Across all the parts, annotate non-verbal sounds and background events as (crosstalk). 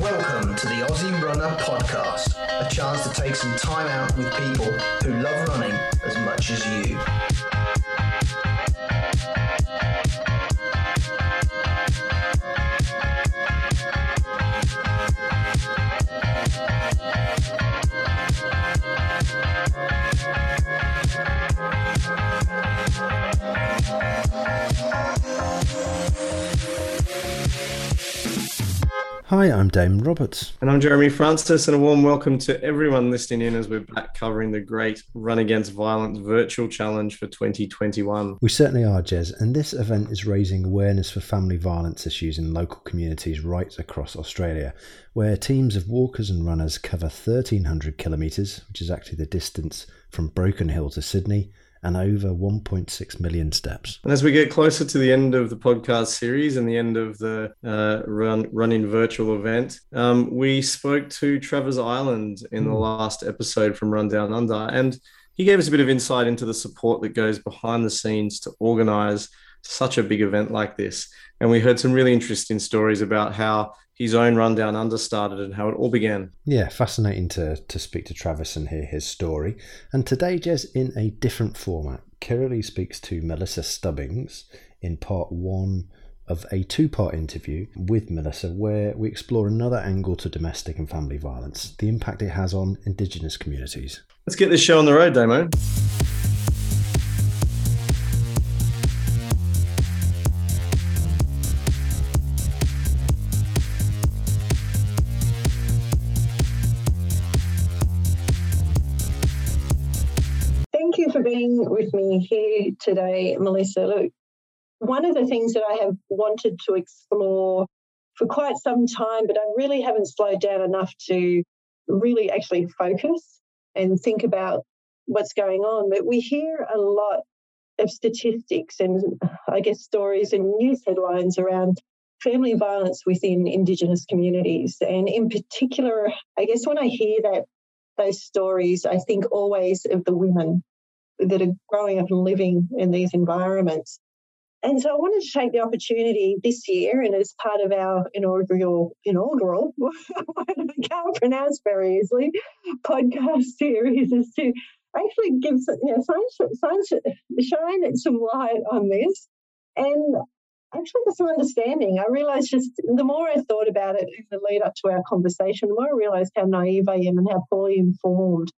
Welcome to the Aussie Runner Podcast, a chance to take some time out with people who love running as much as you. Hi, I'm Damon Roberts. And I'm Jeremy Francis, and a warm welcome to everyone listening in as we're back covering the great Run Against Violence virtual challenge for 2021. We certainly are, Jez, and this event is raising awareness for family violence issues in local communities right across Australia, where teams of walkers and runners cover 1,300 kilometres, which is actually the distance from Broken Hill to Sydney, and over 1.6 million steps. And as we get closer to the end of the podcast series and the end of the uh, run running virtual event, um, we spoke to Travis Island in the hmm. last episode from Run Down Under, and he gave us a bit of insight into the support that goes behind the scenes to organise such a big event like this. And we heard some really interesting stories about how his own rundown under started and how it all began. Yeah, fascinating to, to speak to Travis and hear his story. And today, Jez, in a different format, Kiralee speaks to Melissa Stubbings in part one of a two part interview with Melissa where we explore another angle to domestic and family violence, the impact it has on Indigenous communities. Let's get this show on the road, Damo. Being with me here today, Melissa. Look, one of the things that I have wanted to explore for quite some time, but I really haven't slowed down enough to really actually focus and think about what's going on. But we hear a lot of statistics and I guess stories and news headlines around family violence within Indigenous communities. And in particular, I guess when I hear that those stories, I think always of the women that are growing up and living in these environments. And so I wanted to take the opportunity this year, and as part of our inaugural, inaugural, (laughs) I can't pronounce very easily, podcast series, is to actually give some, you know, science, shine some light on this. And actually get some understanding. I realized just the more I thought about it in the lead up to our conversation, the more I realized how naive I am and how poorly informed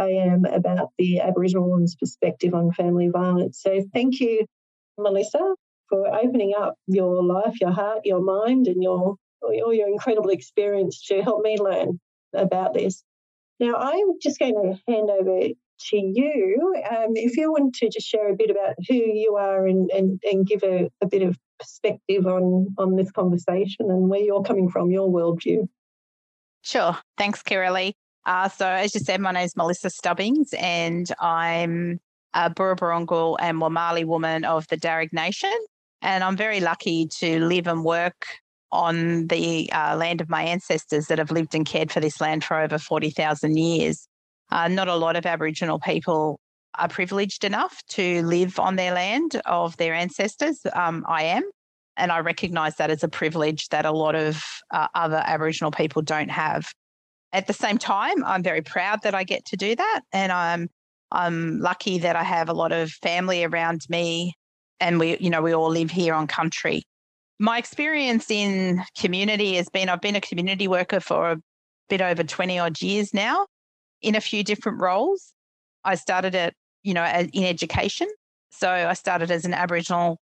I am about the Aboriginal woman's perspective on family violence. So thank you, Melissa, for opening up your life, your heart, your mind, and your all your incredible experience to help me learn about this. Now, I'm just going to hand over to you. Um, if you want to just share a bit about who you are and, and, and give a, a bit of perspective on, on this conversation and where you're coming from, your worldview. Sure. Thanks, Kiralee. Uh, so, as you said, my name is Melissa Stubbings, and I'm a Burra and Wamali woman of the Darug Nation. And I'm very lucky to live and work on the uh, land of my ancestors that have lived and cared for this land for over 40,000 years. Uh, not a lot of Aboriginal people are privileged enough to live on their land of their ancestors. Um, I am. And I recognise that as a privilege that a lot of uh, other Aboriginal people don't have. At the same time, I'm very proud that I get to do that. And I'm I'm lucky that I have a lot of family around me and we, you know, we all live here on country. My experience in community has been I've been a community worker for a bit over 20 odd years now in a few different roles. I started at, you know, in education. So I started as an Aboriginal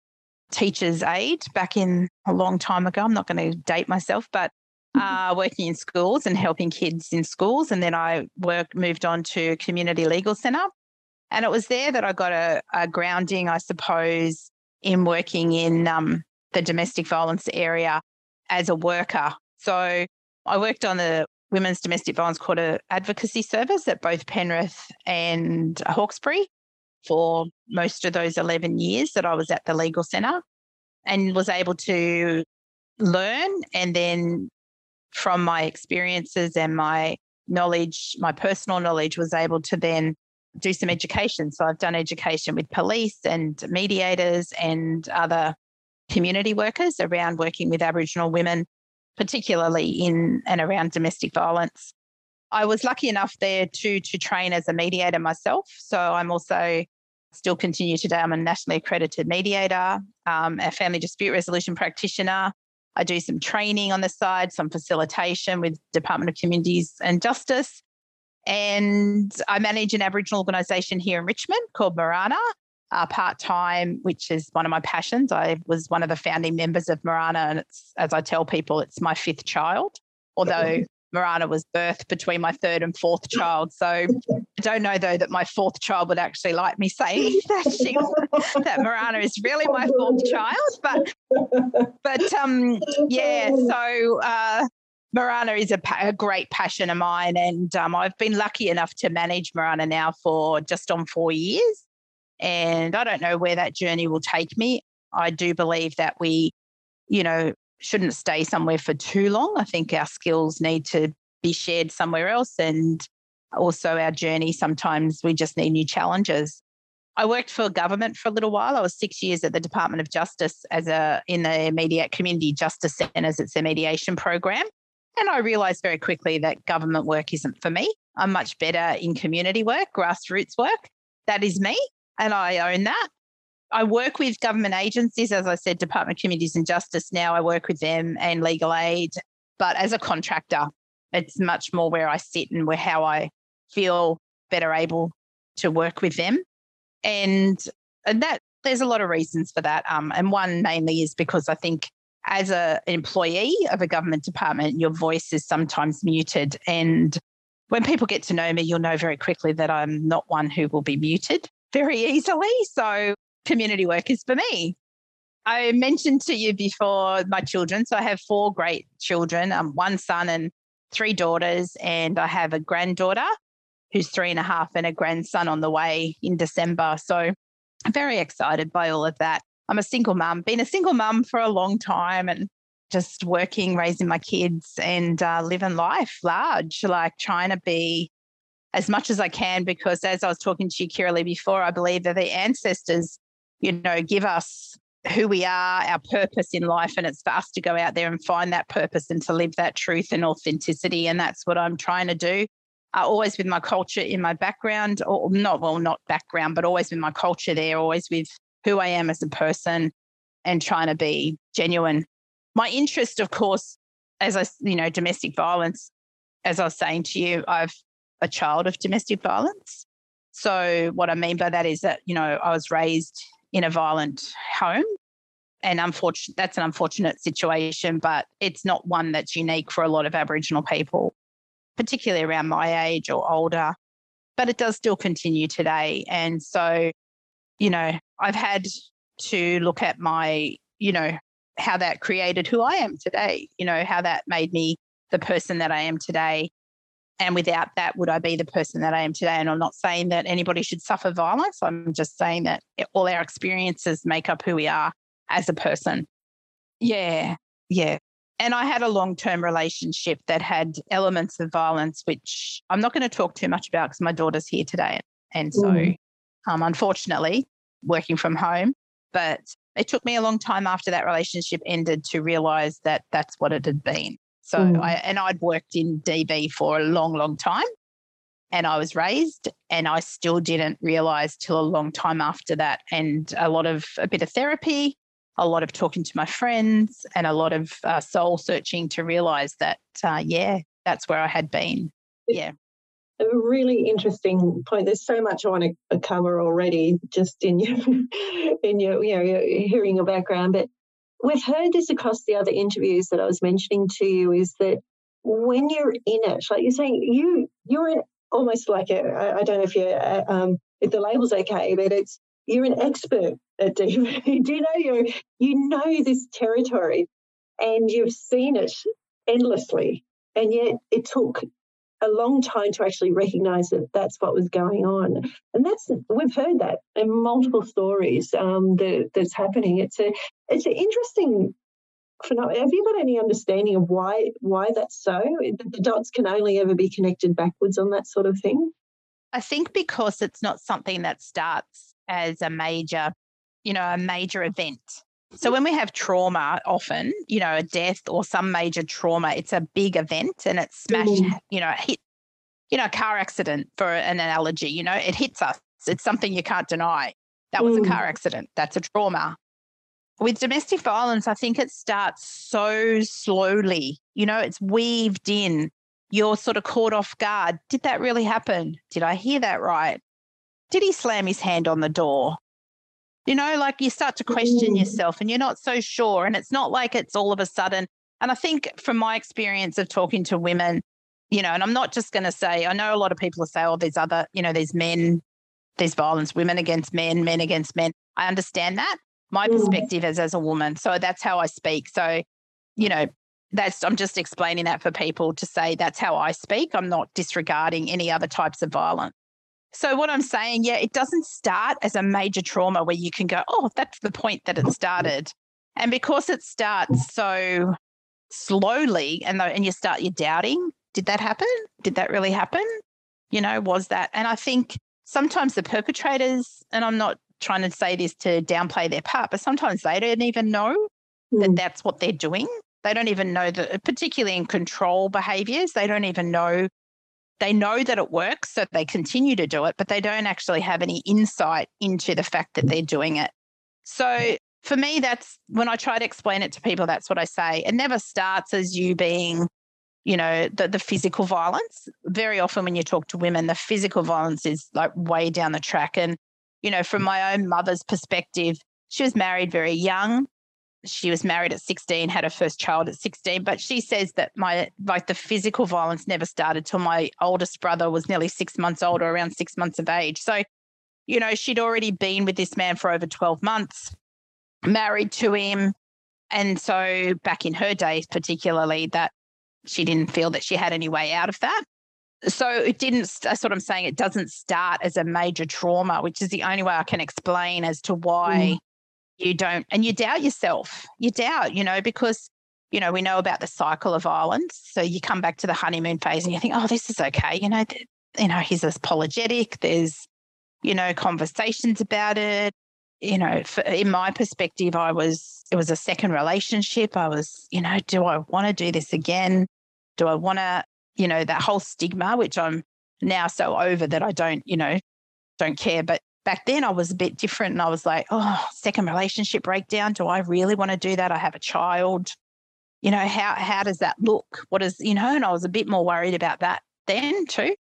teacher's aide back in a long time ago. I'm not going to date myself, but uh, working in schools and helping kids in schools. And then I worked, moved on to Community Legal Centre. And it was there that I got a, a grounding, I suppose, in working in um, the domestic violence area as a worker. So I worked on the Women's Domestic Violence Court Advocacy Service at both Penrith and Hawkesbury for most of those 11 years that I was at the legal centre and was able to learn and then from my experiences and my knowledge, my personal knowledge, was able to then do some education. So I've done education with police and mediators and other community workers around working with Aboriginal women particularly in and around domestic violence. I was lucky enough there to to train as a mediator myself. So I'm also still continue today. I'm a nationally accredited mediator, um, a family dispute resolution practitioner. I do some training on the side, some facilitation with Department of Communities and Justice. And I manage an Aboriginal organisation here in Richmond called Merana, uh, part time, which is one of my passions. I was one of the founding members of Merana, and it's, as I tell people, it's my fifth child. Although Merana was birthed between my third and fourth child. So I don't know though that my fourth child would actually like me saying (laughs) that she that Merana is really my fourth child. But but um yeah, so uh Merana is a, a, great passion of mine, and um, I've been lucky enough to manage Merana now for just on four years. And I don't know where that journey will take me. I do believe that we, you know, shouldn't stay somewhere for too long. I think our skills need to be shared somewhere else. And also our journey, sometimes we just need new challenges. I worked for government for a little while. I was six years at the Department of Justice as a in the immediate community justice centres. It's a mediation program. And I realized very quickly that government work isn't for me. I'm much better in community work, grassroots work. That is me. And I own that. I work with government agencies, as I said, Department of Communities and Justice. Now I work with them and legal aid, but as a contractor, it's much more where I sit and where how I feel better able to work with them. And, and that there's a lot of reasons for that. Um, and one mainly is because I think as an employee of a government department, your voice is sometimes muted. And when people get to know me, you'll know very quickly that I'm not one who will be muted very easily. So community work is for me. I mentioned to you before my children. So I have four great children, um, one son and three daughters, and I have a granddaughter who's three and a half and a grandson on the way in December. So I'm very excited by all of that. I'm a single mum, been a single mum for a long time and just working, raising my kids and uh, living life large, like trying to be as much as I can. Because as I was talking to you, Kiralee, before, I believe that the ancestors you know, give us who we are, our purpose in life. And it's for us to go out there and find that purpose and to live that truth and authenticity. And that's what I'm trying to do. Uh, always with my culture in my background, or not, well, not background, but always with my culture there, always with who I am as a person and trying to be genuine. My interest, of course, as I, you know, domestic violence, as I was saying to you, I've a child of domestic violence. So what I mean by that is that, you know, I was raised in a violent home. And unfortunate, that's an unfortunate situation, but it's not one that's unique for a lot of Aboriginal people, particularly around my age or older. But it does still continue today. And so, you know, I've had to look at my, you know, how that created who I am today, you know, how that made me the person that I am today. And without that, would I be the person that I am today? And I'm not saying that anybody should suffer violence. I'm just saying that all our experiences make up who we are as a person. Yeah, yeah. And I had a long term relationship that had elements of violence, which I'm not going to talk too much about because my daughter's here today. And so, mm. um, unfortunately, working from home. But it took me a long time after that relationship ended to realize that that's what it had been. So mm. I and I'd worked in DV for a long, long time. And I was raised, and I still didn't realize till a long time after that. And a lot of a bit of therapy, a lot of talking to my friends, and a lot of uh, soul searching to realize that, uh, yeah, that's where I had been. Yeah. A really interesting point. There's so much I want to cover already, just in your, (laughs) in your, you know, hearing your background. But we've heard this across the other interviews that I was mentioning to you is that when you're in it, like you're saying, you you're in almost like a I don't know if you uh, um, if the label's okay, but it's you're an expert at (laughs) DV. Do you know you you know this territory, and you've seen it endlessly, and yet it took a long time to actually recognize that that's what was going on. And that's we've heard that in multiple stories um, that, that's happening. It's a it's an interesting phenomenon. Have you got any understanding of why why that's so? The dots can only ever be connected backwards on that sort of thing. I think because it's not something that starts as a major, you know, a major event. So when we have trauma, often, you know, a death or some major trauma, it's a big event and it's smashed, mm. you know, hit, you know, a car accident for an analogy, you know, it hits us. It's something you can't deny. That was mm. a car accident. That's a trauma. With domestic violence, I think it starts so slowly. You know, it's weaved in. You're sort of caught off guard. Did that really happen? Did I hear that right? Did he slam his hand on the door? You know, like you start to question mm. yourself and you're not so sure. And it's not like it's all of a sudden. And I think from my experience of talking to women, you know, and I'm not just going to say, I know a lot of people say, oh, there's other, you know, there's men, there's violence, women against men, men against men. I understand that. My mm. perspective is as a woman. So that's how I speak. So, you know, that's I'm just explaining that for people to say that's how I speak. I'm not disregarding any other types of violence. So what I'm saying, yeah, it doesn't start as a major trauma where you can go, oh, that's the point that it started. And because it starts so slowly and and you start you doubting, did that happen? Did that really happen? You know, was that? And I think sometimes the perpetrators, and I'm not trying to say this to downplay their part, but sometimes they don't even know mm. that hmm. that's what they're doing. They don't even know that, particularly in control behaviors, they don't even know they know that it works, so they continue to do it, but they don't actually have any insight into the fact that they're doing it. So for me, that's when I try to explain it to people, that's what I say. It never starts as you being, you know, the, the physical violence. Very often when you talk to women, the physical violence is like way down the track. And, you know, from mm. my own mother's perspective, she was married very young she was married at 16, had her first child at 16. But she says that my, like the physical violence never started till my oldest brother was nearly six months old or around six months of age. So, you know, she'd already been with this man for over 12 months, married to him. And so back in her days, particularly, that she didn't feel that she had any way out of that. So it didn't, that's what I'm saying. It doesn't start as a major trauma, which is the only way I can explain as to why. Mm you don't, and you doubt yourself. You doubt, you know, because, you know, we know about the cycle of violence. So you come back to the honeymoon phase and you think, oh, this is okay. You know, th- you know, he's apologetic. There's, you know, conversations about it. You know, for, in my perspective, I was, it was a second relationship. I was, you know, do I want to do this again? Do I want to, you know, that whole stigma, which I'm now so over that I don't, you know, don't care. But back then I was a bit different and I was like, oh, second relationship breakdown. Do I really want to do that? I have a child. You know, how how does that look? What is, you know, and I was a bit more worried about that then too.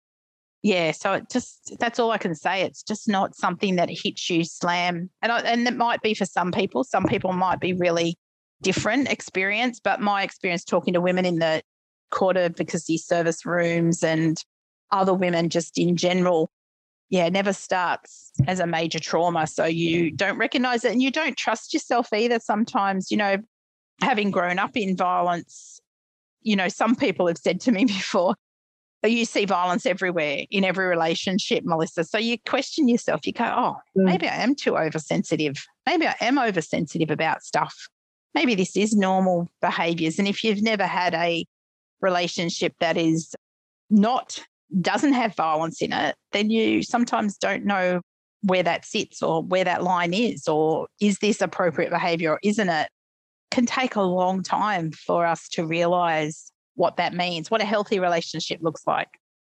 Yeah, so it just that's all I can say. It's just not something that hits you slam. And I, and it might be for some people. Some people might be really different experience, but my experience talking to women in the court advocacy service rooms and other women just in general yeah, never starts as a major trauma. So you don't recognize it and you don't trust yourself either. Sometimes, you know, having grown up in violence, you know, some people have said to me (laughs) before, oh, you see violence everywhere in every relationship, Melissa. So you question yourself. You go, oh, mm. maybe I am too oversensitive. Maybe I am oversensitive about stuff. Maybe this is normal behaviors. And if you've never had a relationship that is not doesn't have violence in it, then you sometimes don't know where that sits or where that line is, or is this appropriate behavior or isn't it? Can take a long time for us to realize what that means, what a healthy relationship looks like.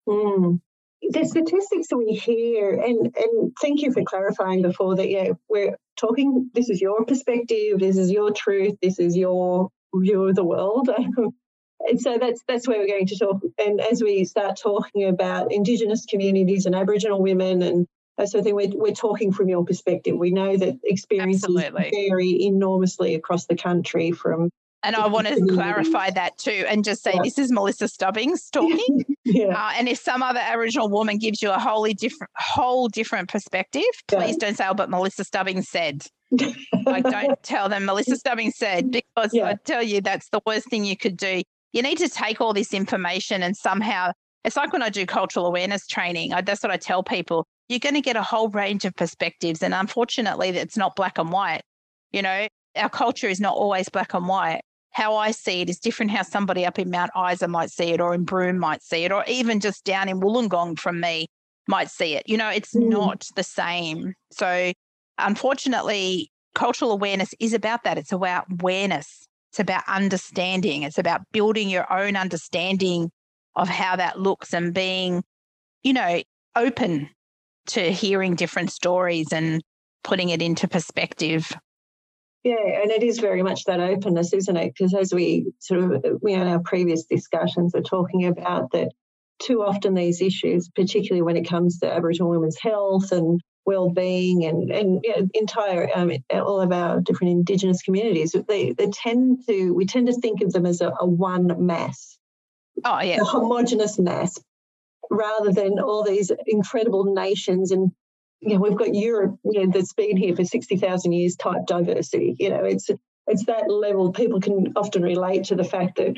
Mm. The statistics that we hear, and and thank you for clarifying before that. Yeah, we're talking. This is your perspective. This is your truth. This is your view of the world. (laughs) And so that's that's where we're going to talk. And as we start talking about Indigenous communities and Aboriginal women and that sort of thing, we're, we're talking from your perspective. We know that experiences Absolutely. vary enormously across the country from and I want to clarify that too and just say yeah. this is Melissa Stubbings talking. (laughs) yeah. Uh, and if some other Aboriginal woman gives you a wholly different, whole different perspective, please yeah. don't say, oh, but Melissa Stubbings said. like, don't (laughs) tell them Melissa Stubbings said, because. I tell you, that's the worst thing you could do you need to take all this information and somehow it's like when I do cultural awareness training, I, that's what I tell people. You're going to get a whole range of perspectives. And unfortunately, it's not black and white. You know, our culture is not always black and white. How I see it is different how somebody up in Mount Isa might see it, or in Broome might see it, or even just down in Wollongong from me might see it. You know, it's mm. not the same. So, unfortunately, cultural awareness is about that. It's about awareness. It's about understanding. It's about building your own understanding of how that looks and being, you know, open to hearing different stories and putting it into perspective. Yeah, and it is very much that openness, isn't it? Because as we sort of, we in our previous discussions are talking about that too often these issues, particularly when it comes to Aboriginal women's health and well-being and and you know, entire um, all of our different Indigenous communities, they they tend to we tend to think of them as a, a one mass, oh yeah, a homogenous mass, rather than all these incredible nations and you know, we've got Europe, you know, that's been here for 60,000 years type diversity. You know, it's it's that level. People can often relate to the fact that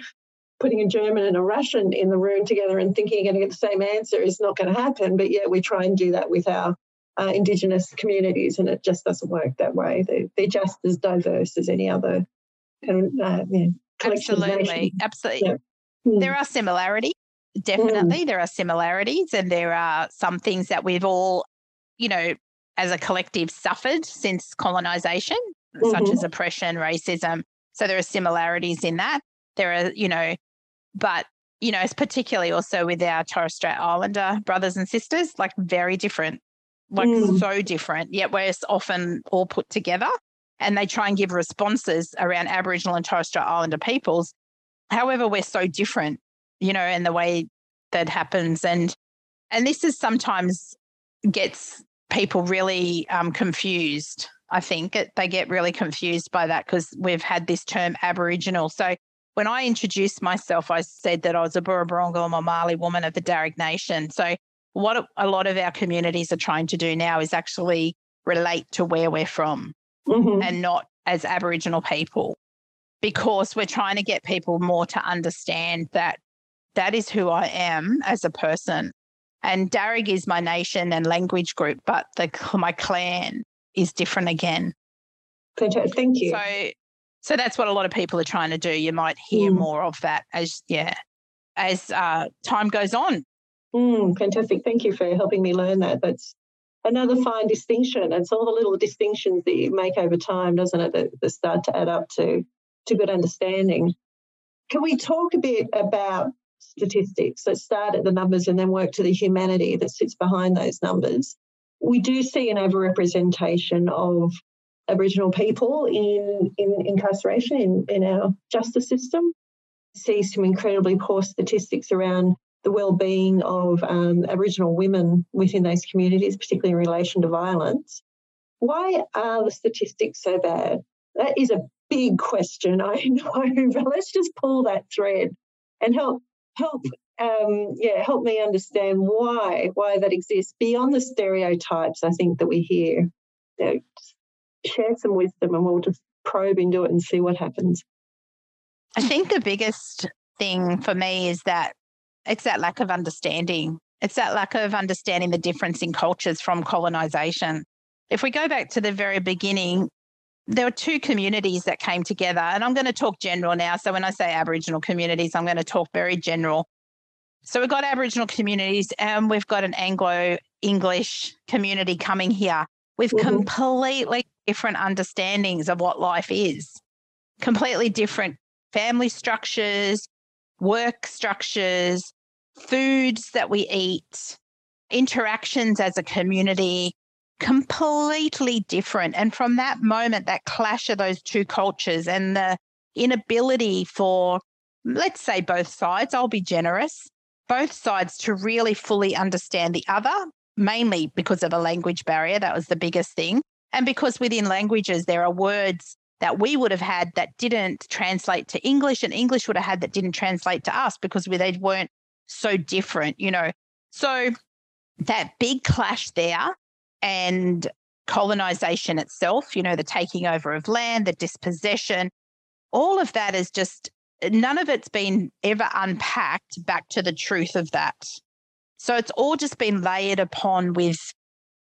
putting a German and a Russian in the room together and thinking you're going to get the same answer is not going to happen. But yeah, we try and do that with our uh, Indigenous communities, and it just doesn't work that way. They're, they're just as diverse as any other kind of uh, know, Absolutely, absolutely. Yeah. Mm. There are similarities, definitely. Mm. There are similarities, and there are some things that we've all you know, as a collective suffered since colonization, mm-hmm. such as oppression, racism. So there are similarities in that. There are, you know, but, you know, it's particularly also with our Torres Strait Islander brothers and sisters, like very different, like mm. so different, yet we're often all put together and they try and give responses around Aboriginal and Torres Strait Islander peoples. However, we're so different, you know, in the way that happens. And and this is sometimes gets people really um, confused. I think it, they get really confused by that because we've had this term Aboriginal. So when I introduced myself, I said that I was a Burra or Mali woman of the Darug Nation. So what a lot of our communities are trying to do now is actually relate to where we're from mm-hmm. and not as Aboriginal people, because we're trying to get people more to understand that that is who I am as a person and Darug is my nation and language group, but the my clan is different again. Thank you. So, so that's what a lot of people are trying to do. You might hear mm. more of that as yeah, as uh, time goes on. Mm, fantastic. Thank you for helping me learn that. That's another fine distinction. It's all the little distinctions that you make over time, doesn't it, that, that start to add up to to good understanding. Can we talk a bit about statistics. So start at the numbers and then work to the humanity that sits behind those numbers. We do see an overrepresentation of Aboriginal people in, in incarceration in, in our justice system. See some incredibly poor statistics around the well-being of um, Aboriginal women within those communities, particularly in relation to violence. Why are the statistics so bad? That is a big question, I (laughs) know, but let's just pull that thread and help help um, yeah help me understand why why that exists beyond the stereotypes I think that we hear. Know, share some wisdom and we'll just probe into it and see what happens. I think the biggest thing for me is that it's that lack of understanding. It's that lack of understanding the difference in cultures from colonization. If we go back to the very beginning, there were two communities that came together, and I'm going to talk general now. So when I say Aboriginal communities, I'm going to talk very general. So we've got Aboriginal communities and we've got an Anglo English community coming here with mm-hmm. completely different understandings of what life is, completely different family structures, work structures, foods that we eat, interactions as a community, completely different. And from that moment, that clash of those two cultures and the inability for, let's say, both sides, I'll be generous, both sides to really fully understand the other, mainly because of a language barrier. That was the biggest thing. And because within languages, there are words that we would have had that didn't translate to English, and English would have had that didn't translate to us because we, they weren't so different, you know. So that big clash there and colonization itself, you know, the taking over of land, the dispossession, all of that is just none of it's been ever unpacked back to the truth of that. So it's all just been layered upon with,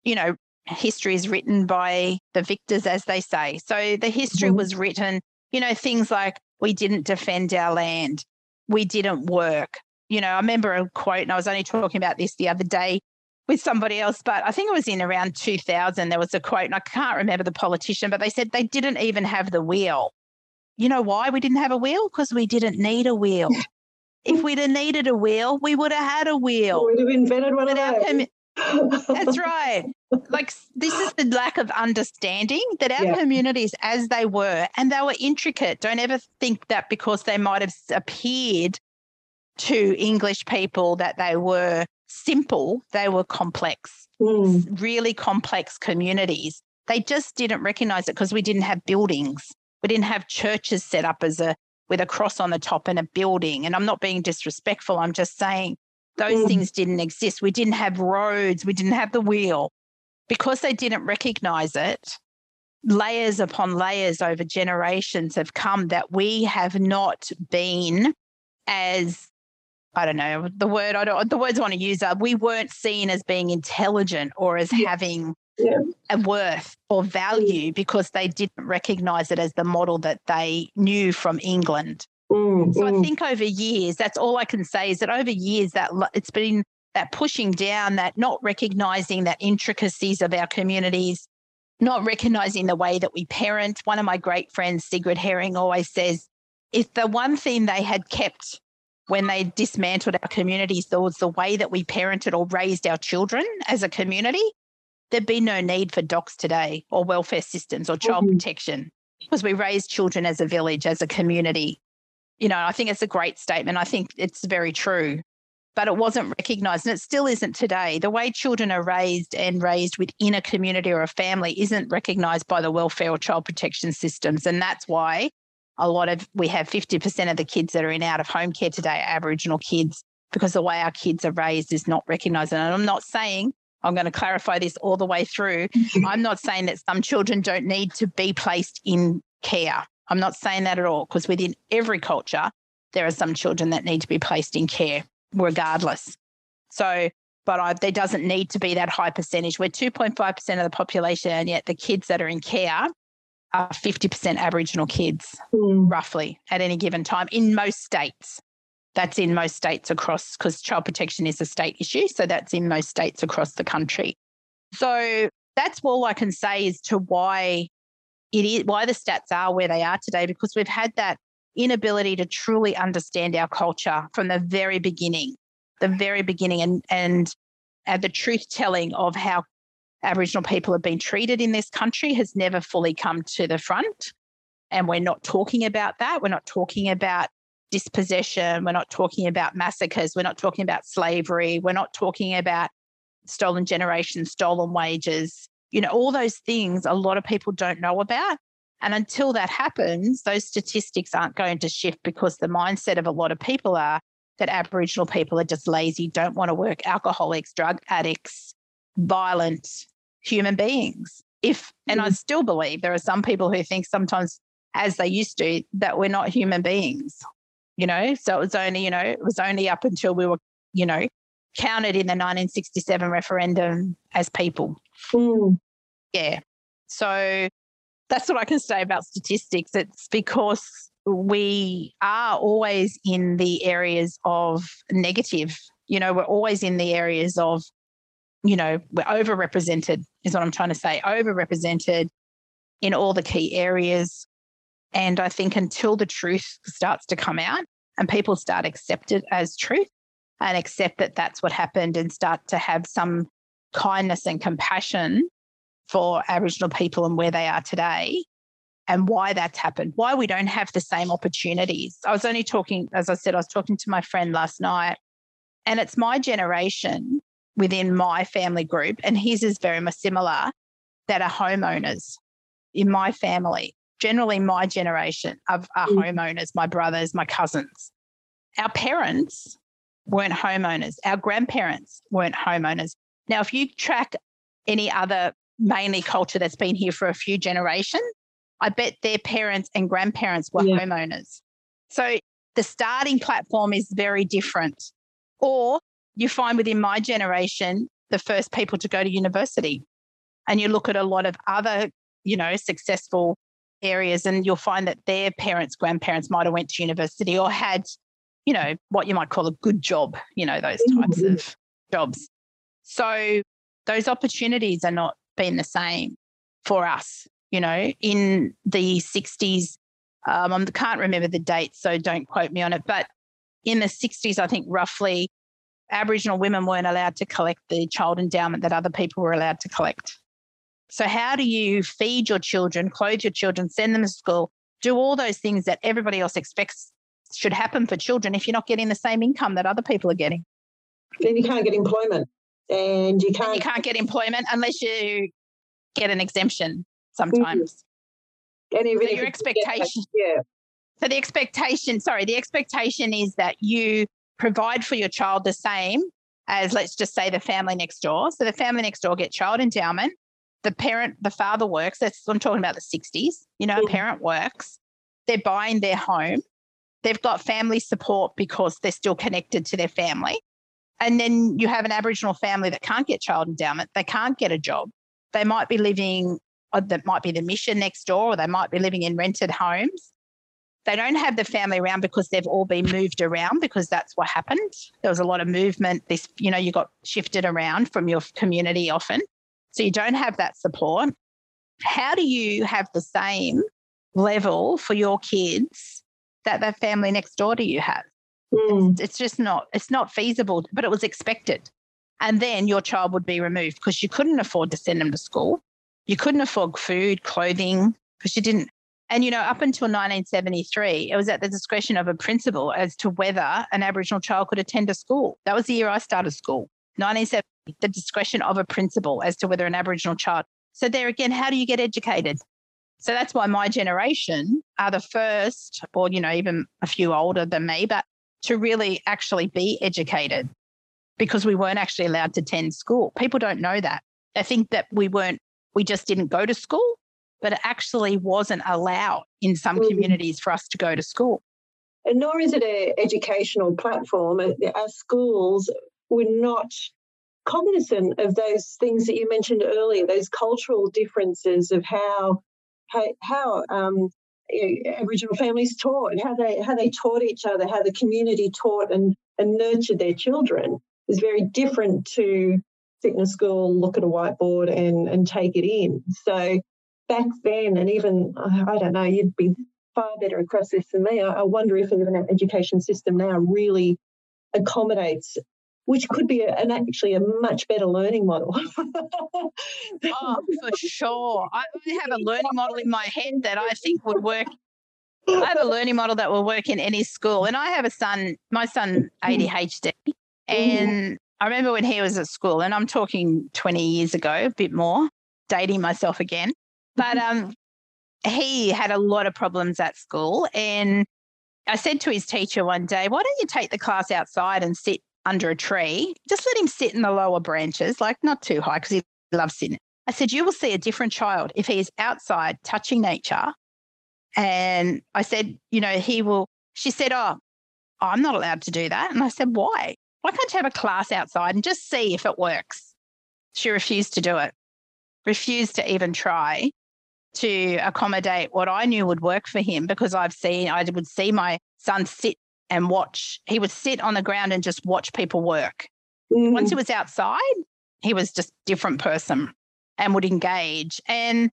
you know, history is written by the victors, as they say. So the history mm-hmm. was written, you know, things like we didn't defend our land, we didn't work. You know, I remember a quote, and I was only talking about this the other day with somebody else, but I think it was in around 2000. There was a quote, and I can't remember the politician, but they said they didn't even have the wheel. You know why we didn't have a wheel? Because we didn't need a wheel. (laughs) if we'd have needed a wheel, we would have had a wheel. We'd have invented one of those. That's (laughs) right. Like this is the lack of understanding that our Yeah. communities, as they were, and they were intricate. Don't ever think that because they might have appeared to English people that they were simple, they were complex, Mm, really complex communities. They just didn't recognize it because we didn't have buildings. We didn't have churches set up as a with a cross on the top and a building. And I'm not being disrespectful. I'm just saying those Mm. things didn't exist. We didn't have roads. We didn't have the wheel. Because they didn't recognize it, layers upon layers over generations have come that we have not been as I don't know the word I don't the words I want to use are we weren't seen as being intelligent or as Yeah. having Yeah. a worth or value because they didn't recognize it as the model that they knew from England. mm, So I mm. think over years, that's all I can say is that over years that it's been that pushing down, that not recognizing that intricacies of our communities, not recognizing the way that we parent. One of my great friends, Sigrid Herring, always says, if the one thing they had kept when they dismantled our communities was the way that we parented or raised our children as a community, there'd be no need for DoCS today or welfare systems or child Mhm. protection because we raised children as a village, as a community you know, I think it's a great statement. I think it's very true, but it wasn't recognized and it still isn't today. The way children are raised and raised within a community or a family isn't recognized by the welfare or child protection systems. And that's why a lot of we have 50% of the kids that are in out of home care today are Aboriginal kids because the way our kids are raised is not recognized. And I'm not saying, I'm going to clarify this all the way through. Mm-hmm. I'm not saying that some children don't need to be placed in care. I'm not saying that at all, because within every culture, there are some children that need to be placed in care, regardless. So, but I, there doesn't need to be that high percentage. We're 2.5% of the population, and yet the kids that are in care are 50% Aboriginal kids, Mm, roughly, at any given time in most states. That's in most states across, because child protection is a state issue. So that's in most states across the country. So that's all I can say as to why it is why the stats are where they are today, because we've had that inability to truly understand our culture from the very beginning, the very beginning, and and, and the truth telling of how Aboriginal people have been treated in this country has never fully come to the front. And we're not talking about that. We're not talking about dispossession. We're not talking about massacres. We're not talking about slavery. We're not talking about stolen generations, stolen wages. You know, all those things a lot of people don't know about. And until that happens, those statistics aren't going to shift because the mindset of a lot of people are that Aboriginal people are just lazy, don't want to work, alcoholics, drug addicts, violent human beings. If, and I still believe there are some people who think sometimes, as they used to, that we're not human beings, you know? So it was only, you know, it was only up until we were, you know, counted in the 1967 referendum as people. mm. Yeah. So that's what I can say about statistics. It's because we are always in the areas of negative. You know, we're always in the areas of, you know, we're overrepresented, is what I'm trying to say, overrepresented in all the key areas. And I think until the truth starts to come out and people start accept it as truth and accept that that's what happened and start to have some kindness and compassion for Aboriginal people and where they are today and why that's happened, why we don't have the same opportunities. I was only talking, as I said, I was talking to my friend last night, and it's my generation within my family group, and his is very much similar, that are homeowners in my family. Generally, my generation of are Mm. homeowners, my brothers, my cousins. Our parents weren't homeowners, our grandparents weren't homeowners. Now, if you track any other mainly culture that's been here for a few generations, I bet their parents and grandparents were Yeah. homeowners. So the starting platform is very different. Or you find within my generation, the first people to go to university. And you look at a lot of other, you know, successful areas and you'll find that their parents, grandparents might have went to university or had, you know, what you might call a good job, you know, those types Mhm. of jobs. So those opportunities are not being the same for us. You know, in the 60s, um, I can't remember the date, so don't quote me on it. But in the 60s, I think roughly Aboriginal women weren't allowed to collect the child endowment that other people were allowed to collect. So, how do you feed your children, clothe your children, send them to school, do all those things that everybody else expects should happen for children if you're not getting the same income that other people are getting? Then you can't get employment. And you can't, and you can't get employment unless you get an exemption sometimes. Mm-hmm. And even so your expectation. yeah. So the expectation, sorry, the expectation is that you provide for your child the same as let's just say the family next door. So the family next door get child endowment. The parent, the father works. That's I'm talking about the 60s. You know, a parent works. They're buying their home. They've got family support because they're still connected to their family. And then you have an Aboriginal family that can't get child endowment. They can't get a job. They might be living, that might be the mission next door, or they might be living in rented homes. They don't have the family around because they've all been moved around because that's what happened. There was a lot of movement. This, you know, you got shifted around from your community often. So you don't have that support. How do you have the same level for your kids that the family next door to you has? Mm. It's, it's just not, it's not feasible, but it was expected. And then your child would be removed because you couldn't afford to send them to school. You couldn't afford food, clothing, because you didn't and, you know, up until 1973, it was at the discretion of a principal as to whether an Aboriginal child could attend a school. That was the year I started school. 1970, the discretion of a principal as to whether an Aboriginal child. So, there again, how do you get educated? So, that's why my generation are the first, or, you know, even a few older than me, but to really actually be educated because we weren't actually allowed to attend school. People don't know that. They think that we weren't, we just didn't go to school but it actually wasn't allowed in some mm. communities for us to go to school. And nor is it an educational platform. Our schools were not cognizant of those things that you mentioned earlier, those cultural differences of how how, how um, Aboriginal families taught, how they how they taught each other, how the community taught and, and nurtured their children is very different to sit in a school, look at a whiteboard and and take it in. So back then, and even, uh, I don't know, you'd be far better across this than me. I, I wonder if even our education system now really accommodates which could be an actually a much better learning model. (laughs) oh, for sure. I have a learning model in my head that I think would work. I have a learning model that will work in any school. And I have a son, my son mm-hmm. ADHD. Mm-hmm. And I remember when he was at school, and I'm talking 20 years ago, a bit more, dating myself again. But um, he had a lot of problems at school. And I said to his teacher one day, why don't you take the class outside and sit under a tree? Just let him sit in the lower branches, like not too high because he loves sitting. I said, you will see a different child if he is outside touching nature. And I said, you know, he will, she said, oh, I'm not allowed to do that. And I said, why? Why can't you have a class outside and just see if it works? She refused to do it, refused to even try to accommodate what I knew would work for him because I've seen, I would see my son sit and watch. He would sit on the ground and just watch people work. Mm. Once he was outside, he was just a different person and would engage. And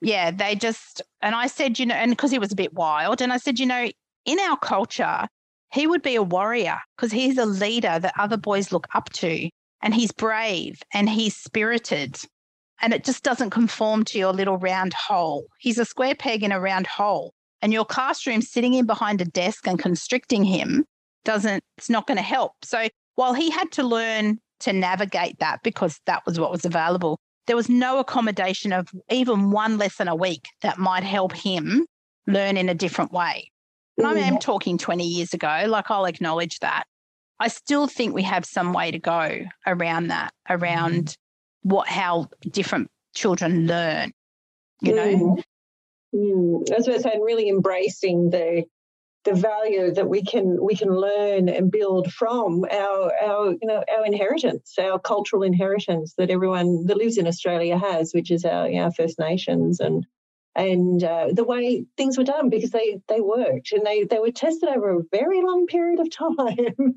yeah, they just, and I said, you know, and because he was a bit wild, and I said, you know, in our culture, he would be a warrior because he's a leader that other boys look up to and he's brave and he's spirited and it just doesn't conform to your little round hole. He's a square peg in a round hole. And your classroom sitting in behind a desk and constricting him doesn't, it's not going to help. So while he had to learn to navigate that because that was what was available, there was no accommodation of even one lesson a week that might help him learn in a different way. And I am talking 20 years ago, like I'll acknowledge that. I still think we have some way to go around that, around mm-hmm. What how different children learn. You know, mm. Mm. As I was saying, really embracing the the value that we can we can learn and build from our our you know our inheritance, our cultural inheritance that everyone that lives in Australia has, which is our our First Nations and and uh, the way things were done because they they worked and they they were tested over a very long period of (laughs) time.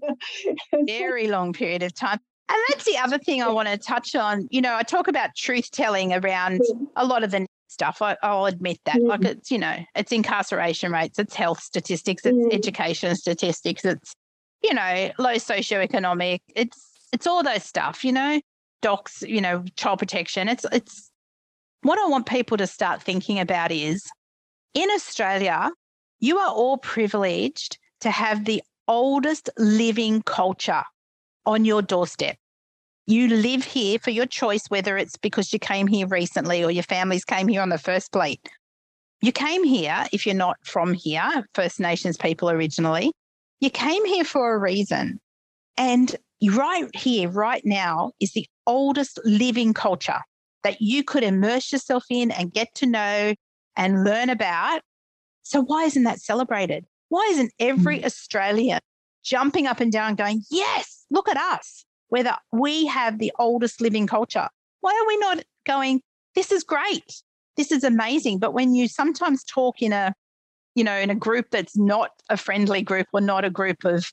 very long period of time. And that's the other thing I want to touch on. You know, I talk about truth telling around a lot of the stuff. I, will admit that. Mm. Like it's, you know, it's incarceration rates, it's health statistics, it's mm. education statistics, it's, you know, low socioeconomic, it's it's all those stuff, you know, DoCS, you know, child protection. It's it's what I want people to start thinking about is in Australia, you are all privileged to have the oldest living culture on your doorstep. You live here for your choice, whether it's because you came here recently or your families came here on the First Fleet. You came here, if you're not from here, First Nations people originally, you came here for a reason. And right here, right now, is the oldest living culture that you could immerse yourself in and get to know and learn about. So, why isn't that celebrated? Why isn't every mm. Australian jumping up and down going, yes, look at us, whether we have the oldest living culture? Why are we not going, this is great, this is amazing? But when you sometimes talk in a, you know, in a group that's not a friendly group or not a group of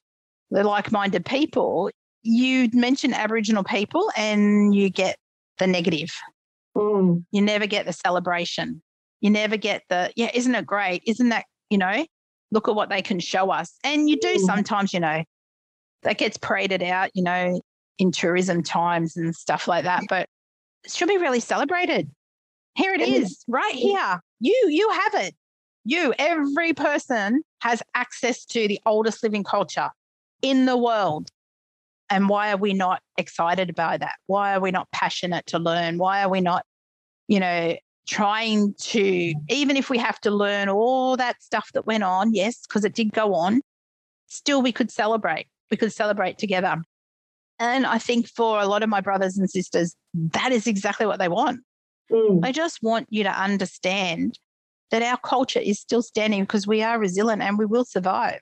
the like-minded people, you mention Aboriginal people and you get the negative. Mm. You never get the celebration. You never get the, yeah, isn't it great? Isn't that, you know, look at what they can show us. And you do mm. sometimes, you know, that gets paraded out, you know, in tourism times and stuff like that. But it should be really celebrated. Here it is, right here. You, you have it. You, every person has access to the oldest living culture in the world. And why are we not excited about that? Why are we not passionate to learn? Why are we not, you know, trying to, even if we have to learn all that stuff that went on, yes, because it did go on, still we could celebrate. We could celebrate together. And I think for a lot of my brothers and sisters, that is exactly what they want. Mm. They just want you to understand that our culture is still standing because we are resilient and we will survive.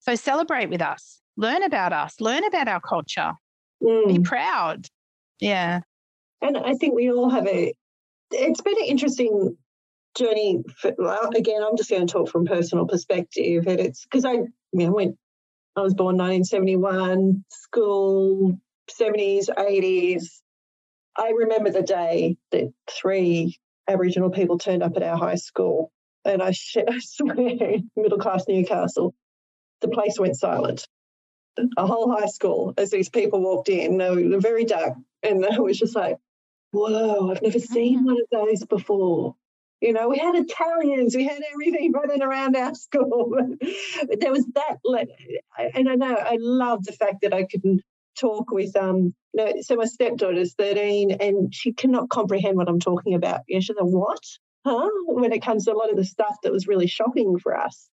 So celebrate with us learn about us, learn about our culture, mm. be proud. Yeah. And I think we all have a, it's been an interesting journey. For, well, again, I'm just going to talk from personal perspective. And it's because I, know, went, I was born 1971, school, 70s, 80s. I remember the day that three Aboriginal people turned up at our high school. And I, (laughs) I swear, middle class Newcastle, the place went silent a whole high school as these people walked in. They were very dark. And I was just like, whoa, I've never seen one of those before. You know, we had Italians, we had everything running around our (laughs) school. there was that, and I know I love the fact that I couldn't talk with, um, you know, so my stepdaughter's 13 and she cannot comprehend what I'm talking about. You know, she's like, what? Huh? When it comes to a lot of the stuff that was really shocking for us.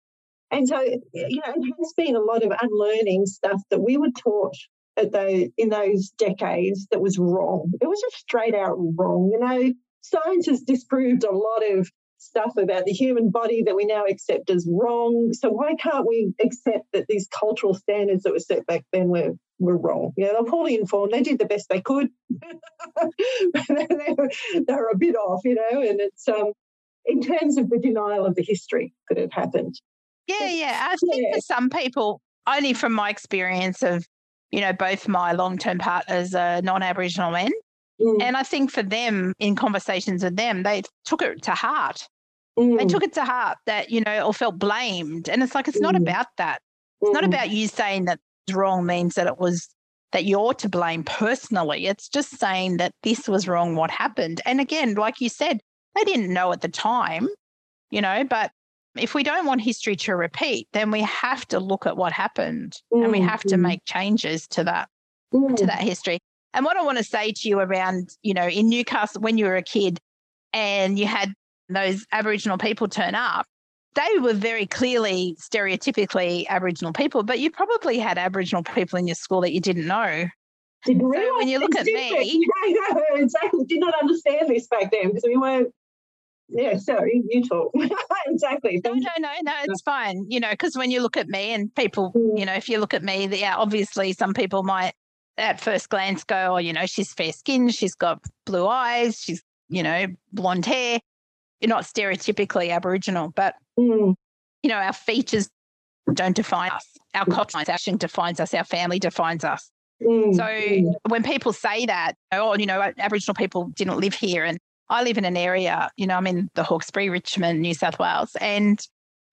And so, you know, it has been a lot of unlearning stuff that we were taught at those, in those decades that was wrong. It was just straight out wrong. You know, science has disproved a lot of stuff about the human body that we now accept as wrong. So why can't we accept that these cultural standards that were set back then were were wrong? Yeah, they're poorly informed. They did the best they could. they, (laughs) were, they were a bit off, you know. And it's um, in terms of the denial of the history that had happened. Yeah, yeah. I think yeah. for some people, only from my experience of, you know, both my long term partners are non Aboriginal men. Mm. And I think for them, in conversations with them, they took it to heart. Mm. They took it to heart that, you know, or felt blamed. And it's like, it's mm. not about that. It's not mm. about you saying that wrong means that it was that you're to blame personally. It's just saying that this was wrong, what happened. And again, like you said, they didn't know at the time, you know, but if we don't want history to repeat, then we have to look at what happened mm, and we have mm. to make changes to that mm. to that history. And what I want to say to you around, you know, in Newcastle when you were a kid and you had those Aboriginal people turn up, they were very clearly stereotypically Aboriginal people, but you probably had Aboriginal people in your school that you didn't know. Didn't so when you look at me, exactly, (laughs) did not understand this back then because we weren't yeah, sorry, you talk. (laughs) exactly. No, no, no, no, it's fine. You know, because when you look at me and people, mm. you know, if you look at me, yeah, obviously some people might at first glance go, oh, you know, she's fair skinned, she's got blue eyes, she's, you know, blonde hair. You're not stereotypically Aboriginal, but, mm. you know, our features don't define us. Our culture action defines us. Our family defines us. Mm, so mm. when people say that, oh, you know, Aboriginal people didn't live here, and I live in an area, you know, I'm in the Hawkesbury, Richmond, New South Wales, and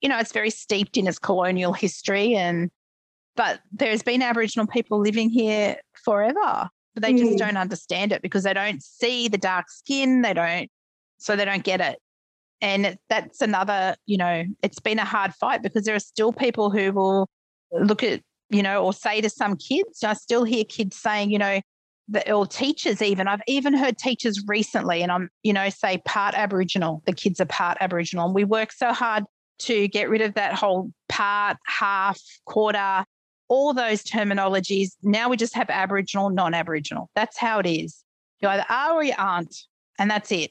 you know, it's very steeped in its colonial history, and but there's been Aboriginal people living here forever, but they mm. just don't understand it because they don't see the dark skin, they don't, so they don't get it. And that's another, you know, it's been a hard fight because there are still people who will look at you know, or say to some kids, I still hear kids saying, you know, the, or teachers even. I've even heard teachers recently, and I'm, you know, say part Aboriginal. The kids are part Aboriginal, and we work so hard to get rid of that whole part, half, quarter, all those terminologies. Now we just have Aboriginal, non-Aboriginal. That's how it is. You either are or you aren't, and that's it.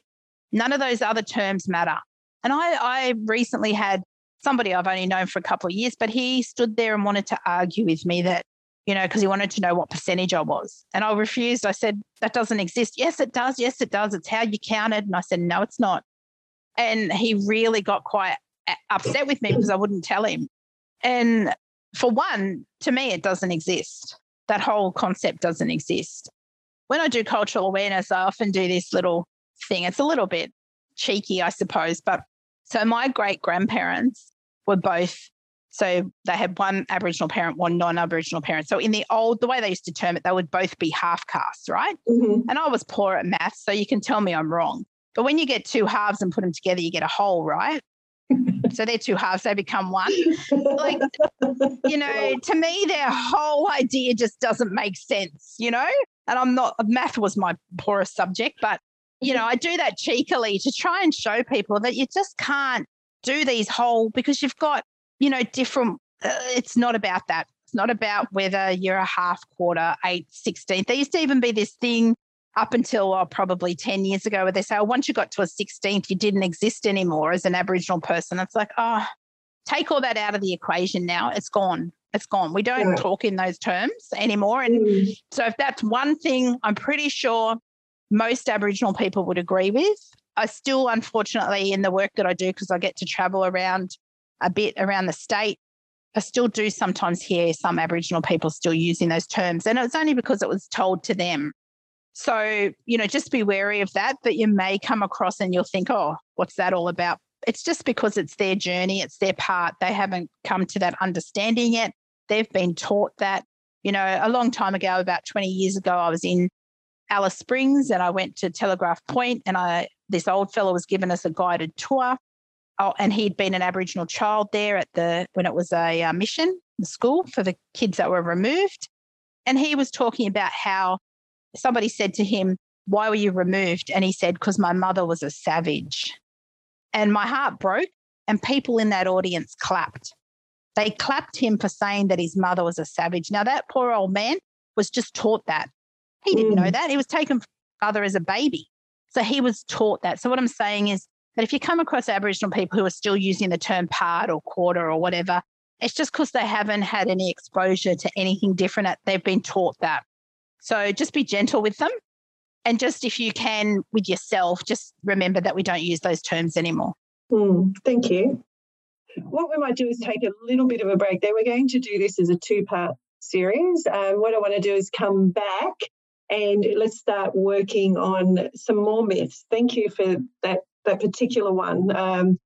None of those other terms matter. And I, I recently had somebody I've only known for a couple of years, but he stood there and wanted to argue with me that, you know, because he wanted to know what percentage I was. And I refused. I said, that doesn't exist. Yes, it does. Yes, it does. It's how you counted. And I said, no, it's not. And he really got quite uh, upset with me because I wouldn't tell him. And for one, to me, it doesn't exist. That whole concept doesn't exist. When I do cultural awareness, I often do this little thing. It's a little bit cheeky, I suppose, but so my great grandparents were both so they had one Aboriginal parent, one non-Aboriginal parent. So in the old, the way they used to term it, they would both be half castes, right? Mm-hmm. And I was poor at maths, so you can tell me I'm wrong. But when you get two halves and put them together, you get a whole, right? So they're two halves, they become one. Like, (laughs) you know, to me, their whole idea just doesn't make sense, you know? And I'm not, math was my poorest subject, but, you know, I do that cheekily to try and show people that you just can't do these whole because you've got, you know, different. Uh, it's not about that. It's not about whether you're a half quarter, eight, 16th. There used to even be this thing up until oh, probably 10 years ago where they say, oh, once you got to a 16th, you didn't exist anymore as an Aboriginal person. It's like, oh, take all that out of the equation now. It's gone. It's gone. We don't yeah. talk in those terms anymore. And mm. so, if that's one thing, I'm pretty sure most Aboriginal people would agree with. I still, unfortunately, in the work that I do, because I get to travel around a bit around the state, I still do sometimes hear some Aboriginal people still using those terms. And it's only because it was told to them. So, you know, just be wary of that, that you may come across and you'll think, oh, what's that all about? It's just because it's their journey, it's their part. They haven't come to that understanding yet. They've been taught that. You know, a long time ago, about 20 years ago, I was in Alice Springs and I went to Telegraph Point and I this old fellow was given us a guided tour. Oh, and he'd been an Aboriginal child there at the when it was a uh, mission, the school for the kids that were removed. And he was talking about how somebody said to him, Why were you removed? And he said, Because my mother was a savage. And my heart broke, and people in that audience clapped. They clapped him for saying that his mother was a savage. Now, that poor old man was just taught that. He didn't mm. know that. He was taken from mother as a baby. So he was taught that. So what I'm saying is that if you come across Aboriginal people who are still using the term part or quarter or whatever, it's just because they haven't had any exposure to anything different. They've been taught that. So just be gentle with them. And just if you can with yourself, just remember that we don't use those terms anymore. Mm, thank you. What we might do is take a little bit of a break there. We're going to do this as a two part series. Um, what I want to do is come back and let's start working on some more myths. Thank you for that that particular one. Um,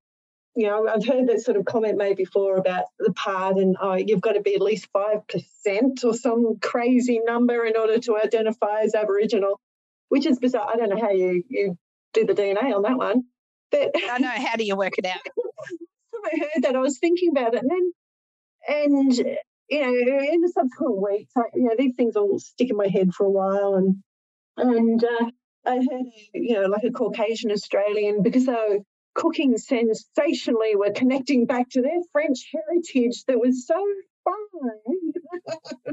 you know, (laughs) I've heard that sort of comment made before about the part, and oh, you've got to be at least five percent or some crazy number in order to identify as Aboriginal, which is bizarre. I don't know how you you do the DNA on that one, but (laughs) I know how do you work it out. (laughs) I heard that I was thinking about it, and then and you know, in the subsequent weeks, I, you know, these things all stick in my head for a while, and and uh, I heard, you know, like a Caucasian Australian because they were cooking sensationally, were connecting back to their French heritage that was so (laughs)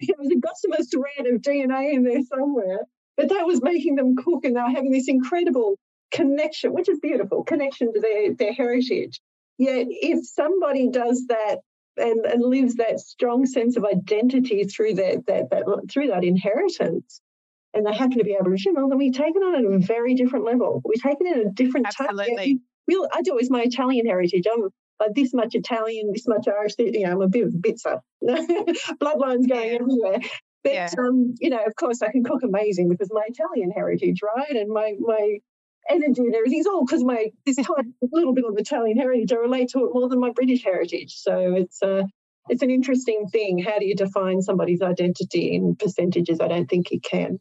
it was a gossamer thread of DNA in there somewhere, but that was making them cook, and they were having this incredible connection, which is beautiful, connection to their their heritage. Yet, if somebody does that and, and lives that strong sense of identity through that, that, that through that inheritance and they happen to be Aboriginal, then we take it on at a very different level. We take it in a different Absolutely. I do it with my Italian heritage. I'm like this much Italian, this much Irish. You know, I'm a bit of a bitzer. (laughs) Bloodlines going everywhere. But Yeah. um, you know, of course, I can cook amazing because my Italian heritage, right, and my my energy and everything's all because my this (laughs) tiny little bit of Italian heritage. I relate to it more than my British heritage. So it's uh, it's an interesting thing. How do you define somebody's identity in percentages? I don't think you can.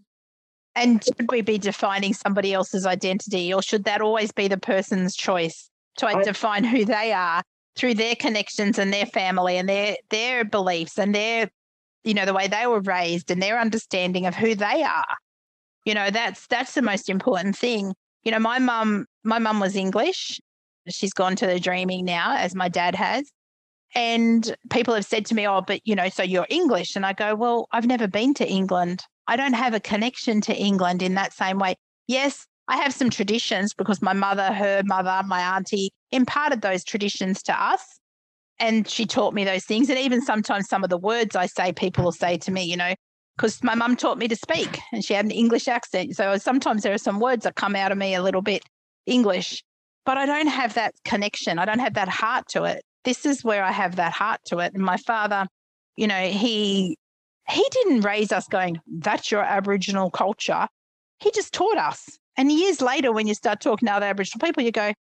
And should we be defining somebody else's identity, or should that always be the person's choice to I- define who they are through their connections and their family and their their beliefs and their, you know, the way they were raised and their understanding of who they are? You know, that's that's the most important thing. You know, my mum, my mum was English. She's gone to the dreaming now, as my dad has. And people have said to me, Oh, but you know, so you're English. And I go, Well, I've never been to England. I don't have a connection to England in that same way. Yes, I have some traditions because my mother, her mother, my auntie imparted those traditions to us. And she taught me those things. And even sometimes some of the words I say, people will say to me, you know, because my mum taught me to speak and she had an English accent. So sometimes there are some words that come out of me a little bit English, but I don't have that connection. I don't have that heart to it. This is where I have that heart to it. And my father, you know, he he didn't raise us going, that's your Aboriginal culture. He just taught us. And years later, when you start talking to other Aboriginal people, you go,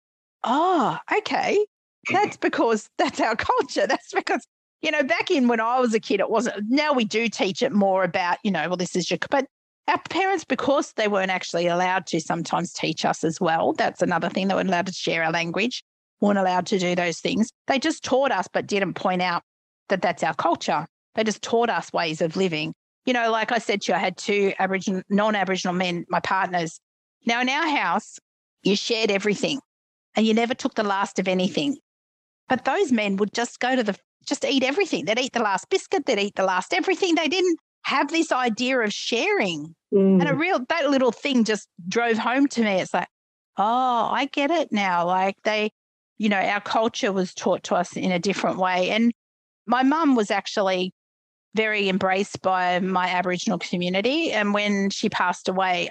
oh, okay. That's (laughs) because that's our culture. That's because, you know, back in when I was a kid, it wasn't. Now we do teach it more about, you know, well, this is your, but our parents, because they weren't actually allowed to sometimes teach us as well, that's another thing. They weren't allowed to share our language, weren't allowed to do those things. They just taught us, but didn't point out that that's our culture. They just taught us ways of living. You know, like I said to you, I had two Aboriginal, non Aboriginal men, my partners. Now, in our house, you shared everything and you never took the last of anything. But those men would just go to the, just eat everything. They'd eat the last biscuit, they'd eat the last everything. They didn't have this idea of sharing. Mm. And a real, that little thing just drove home to me. It's like, oh, I get it now. Like they, you know, our culture was taught to us in a different way. And my mum was actually very embraced by my Aboriginal community. And when she passed away,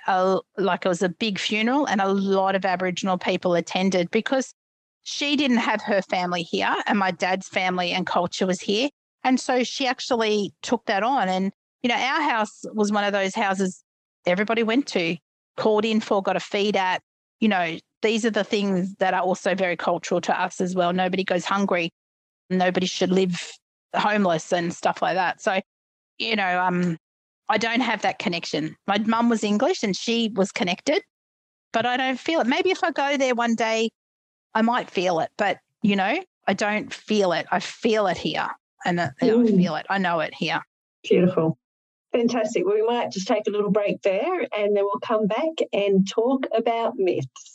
like it was a big funeral, and a lot of Aboriginal people attended because she didn't have her family here, and my dad's family and culture was here. And so she actually took that on. And, you know, our house was one of those houses everybody went to, called in for, got a feed at. You know, these are the things that are also very cultural to us as well. Nobody goes hungry. Nobody should live homeless and stuff like that. So, you know, um, I don't have that connection. My mum was English and she was connected, but I don't feel it. Maybe if I go there one day, I might feel it, but you know, I don't feel it. I feel it here, and I Mm. feel it. I know it here. Beautiful. Fantastic. Well, we might just take a little break there and then we'll come back and talk about myths.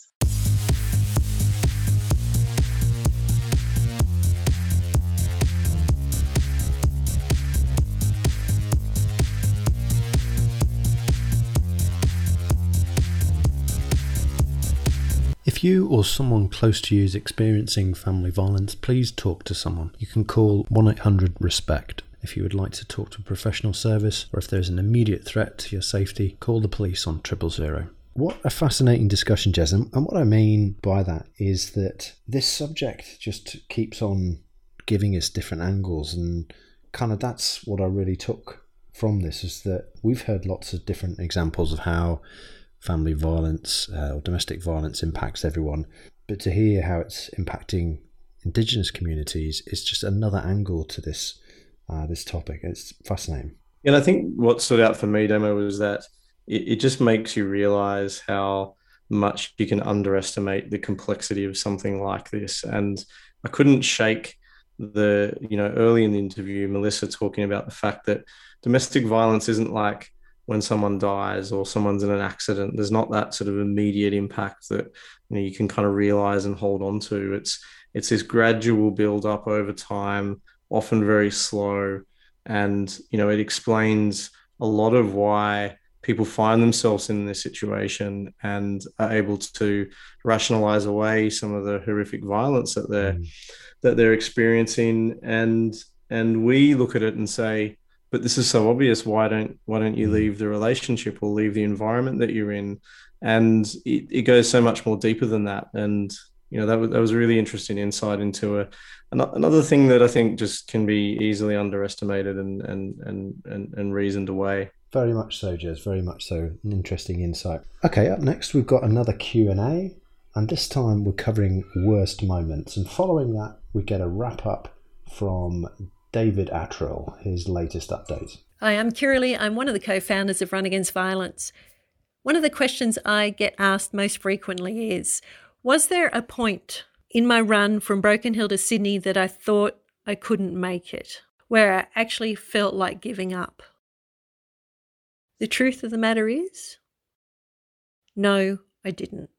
If you or someone close to you is experiencing family violence, please talk to someone. You can call 1 800 RESPECT. If you would like to talk to a professional service or if there's an immediate threat to your safety, call the police on triple zero. What a fascinating discussion, Jez. And and what I mean by that is that this subject just keeps on giving us different angles. And kind of that's what I really took from this is that we've heard lots of different examples of how family violence uh, or domestic violence impacts everyone. But to hear how it's impacting Indigenous communities is just another angle to this uh, this topic. It's fascinating. And I think what stood out for me, Demo, was that it, it just makes you realize how much you can underestimate the complexity of something like this. And I couldn't shake the, you know, early in the interview, Melissa talking about the fact that domestic violence isn't like when someone dies or someone's in an accident. There's not that sort of immediate impact that you, know, you can kind of realize and hold on to. It's it's this gradual build up over time, often very slow, and you know it explains a lot of why people find themselves in this situation and are able to rationalize away some of the horrific violence that they're Mm. that they're experiencing and and we look at it and say but this is so obvious why don't why don't you Mm. leave the relationship or leave the environment that you're in and it, it goes so much more deeper than that and you know that was that was a really interesting insight into a another thing that I think just can be easily underestimated and and and and, and reasoned away. Very much so, Jez. Very much so. An interesting insight. Okay, up next we've got another Q and A, and this time we're covering worst moments. And following that, we get a wrap up from David Attrill, his latest update. Hi, I'm Kiralee. I'm one of the co-founders of Run Against Violence. One of the questions I get asked most frequently is, was there a point in my run from Broken Hill to Sydney that I thought I couldn't make it, where I actually felt like giving up? The truth of the matter is, no, I didn't.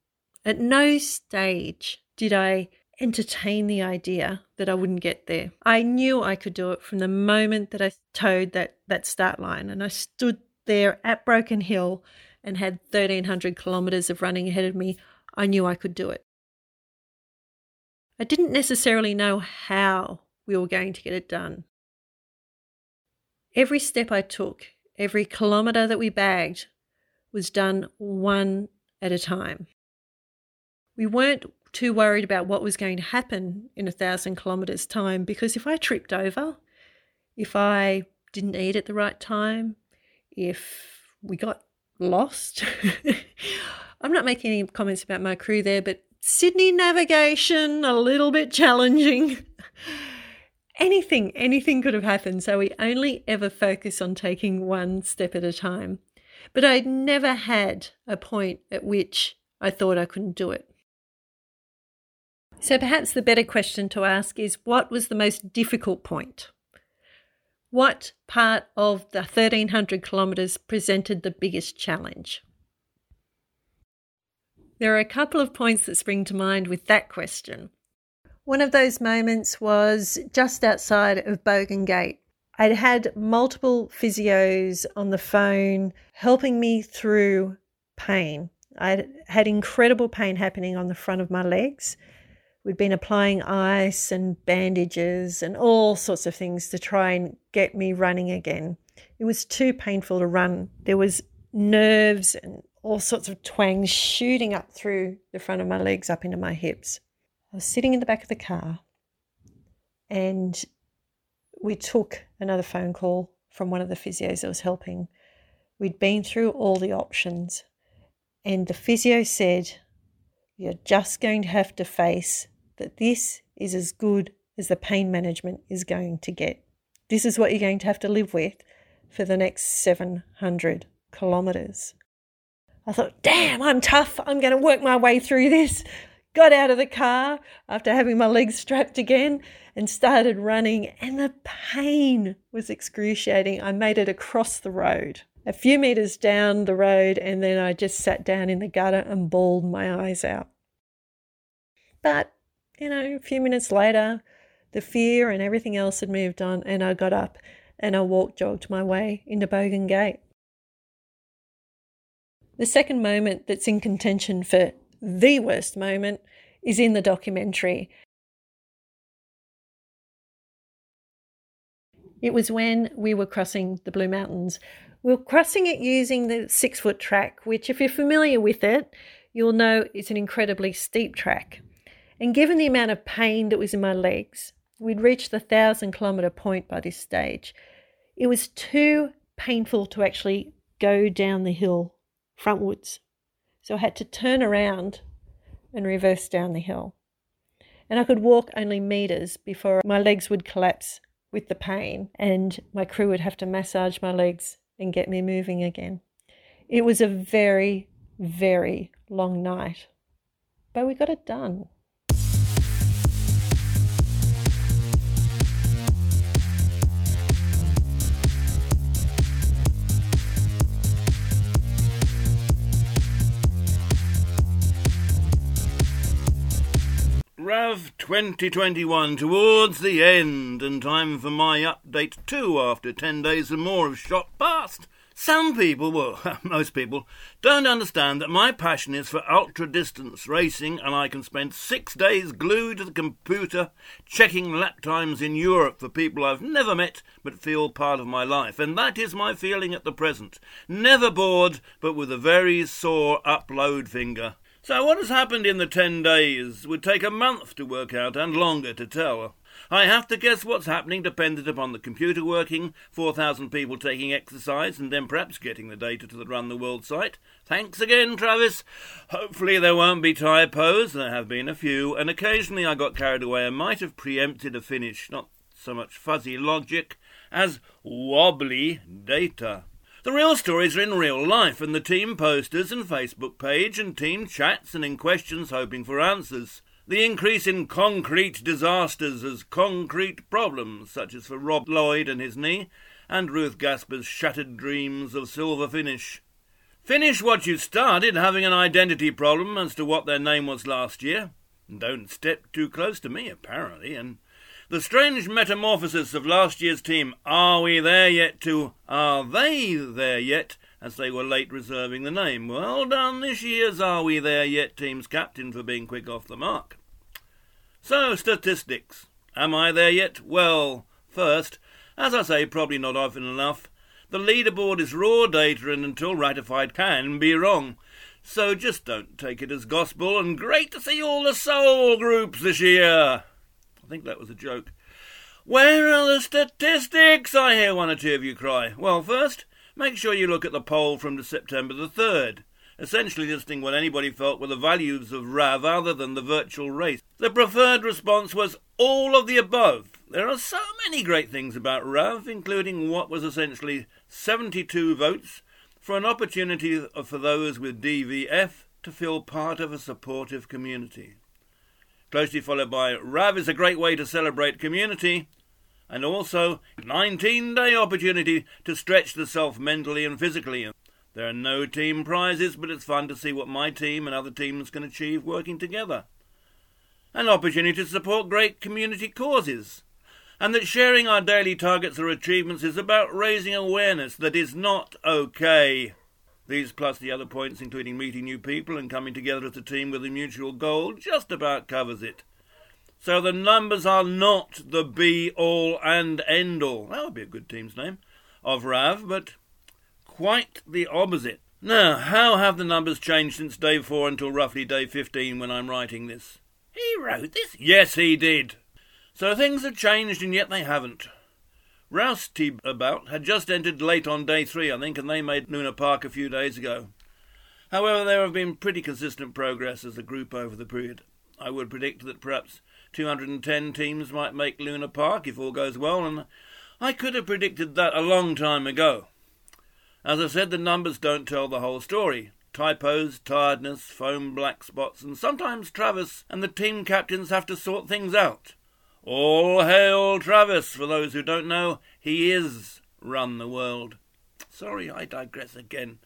At no stage did I entertain the idea that I wouldn't get there. I knew I could do it from the moment that I towed that, that start line and I stood there at Broken Hill and had 1300 kilometres of running ahead of me. I knew I could do it. I didn't necessarily know how we were going to get it done. Every step I took, Every kilometre that we bagged was done one at a time. We weren't too worried about what was going to happen in a thousand kilometres' time because if I tripped over, if I didn't eat at the right time, if we got lost, (laughs) I'm not making any comments about my crew there, but Sydney navigation, a little bit challenging. (laughs) anything, anything could have happened. So we only ever focus on taking one step at a time. But I'd never had a point at which I thought I couldn't do it. So perhaps the better question to ask is what was the most difficult point? What part of the 1300 kilometres presented the biggest challenge? There are a couple of points that spring to mind with that question. One of those moments was just outside of Bogan Gate. I'd had multiple physios on the phone helping me through pain. I had incredible pain happening on the front of my legs. We'd been applying ice and bandages and all sorts of things to try and get me running again. It was too painful to run. There was nerves and all sorts of twangs shooting up through the front of my legs up into my hips. I was sitting in the back of the car and we took another phone call from one of the physios that was helping. We'd been through all the options, and the physio said, You're just going to have to face that this is as good as the pain management is going to get. This is what you're going to have to live with for the next 700 kilometres. I thought, damn, I'm tough. I'm going to work my way through this got out of the car after having my legs strapped again and started running, and the pain was excruciating. I made it across the road, a few meters down the road, and then I just sat down in the gutter and bawled my eyes out. But, you know, a few minutes later, the fear and everything else had moved on, and I got up and I walked, jogged my way into Bogan Gate. The second moment that's in contention for the worst moment is in the documentary. It was when we were crossing the Blue Mountains. We were crossing it using the six foot track, which, if you're familiar with it, you'll know it's an incredibly steep track. And given the amount of pain that was in my legs, we'd reached the thousand kilometre point by this stage. It was too painful to actually go down the hill frontwards. So I had to turn around and reverse down the hill. And I could walk only meters before my legs would collapse with the pain, and my crew would have to massage my legs and get me moving again. It was a very, very long night, but we got it done. Rav 2021 towards the end, and time for my update too after 10 days and more of shot past. Some people, well, (laughs) most people, don't understand that my passion is for ultra distance racing, and I can spend six days glued to the computer checking lap times in Europe for people I've never met but feel part of my life. And that is my feeling at the present. Never bored, but with a very sore upload finger. So, what has happened in the ten days would take a month to work out and longer to tell. I have to guess what's happening dependent upon the computer working, 4,000 people taking exercise, and then perhaps getting the data to the Run the World site. Thanks again, Travis. Hopefully there won't be typos. There have been a few, and occasionally I got carried away and might have preempted a finish. Not so much fuzzy logic as wobbly data. The real stories are in real life, and the team posters and Facebook page and team chats and in questions hoping for answers. The increase in concrete disasters as concrete problems, such as for Rob Lloyd and his knee, and Ruth Gasper's shattered dreams of silver finish. Finish what you started, having an identity problem as to what their name was last year. Don't step too close to me, apparently, and the strange metamorphosis of last year's team, are we there yet, to are they there yet, as they were late reserving the name. Well done this year's Are We There Yet team's captain for being quick off the mark. So, statistics. Am I there yet? Well, first, as I say, probably not often enough. The leaderboard is raw data and until ratified can be wrong. So just don't take it as gospel and great to see all the soul groups this year. I think that was a joke. Where are the statistics? I hear one or two of you cry. Well, first, make sure you look at the poll from September the 3rd, essentially listing what anybody felt were the values of RAV other than the virtual race. The preferred response was all of the above. There are so many great things about RAV, including what was essentially 72 votes for an opportunity for those with DVF to feel part of a supportive community closely followed by Rav is a great way to celebrate community, and also 19 day opportunity to stretch the self mentally and physically. There are no team prizes, but it's fun to see what my team and other teams can achieve working together. An opportunity to support great community causes, and that sharing our daily targets or achievements is about raising awareness that is not okay. These, plus the other points, including meeting new people and coming together as a team with a mutual goal, just about covers it. So the numbers are not the be all and end all. That would be a good team's name of RAV, but quite the opposite. Now, how have the numbers changed since day four until roughly day 15 when I'm writing this? He wrote this? Yes, he did. So things have changed and yet they haven't. Rouse T about had just entered late on day three, I think, and they made Luna Park a few days ago. However, there have been pretty consistent progress as a group over the period. I would predict that perhaps 210 teams might make Luna Park if all goes well, and I could have predicted that a long time ago. As I said, the numbers don't tell the whole story. Typos, tiredness, foam black spots, and sometimes Travis and the team captains have to sort things out. All hail Travis! For those who don't know, he is Run the World. Sorry, I digress again.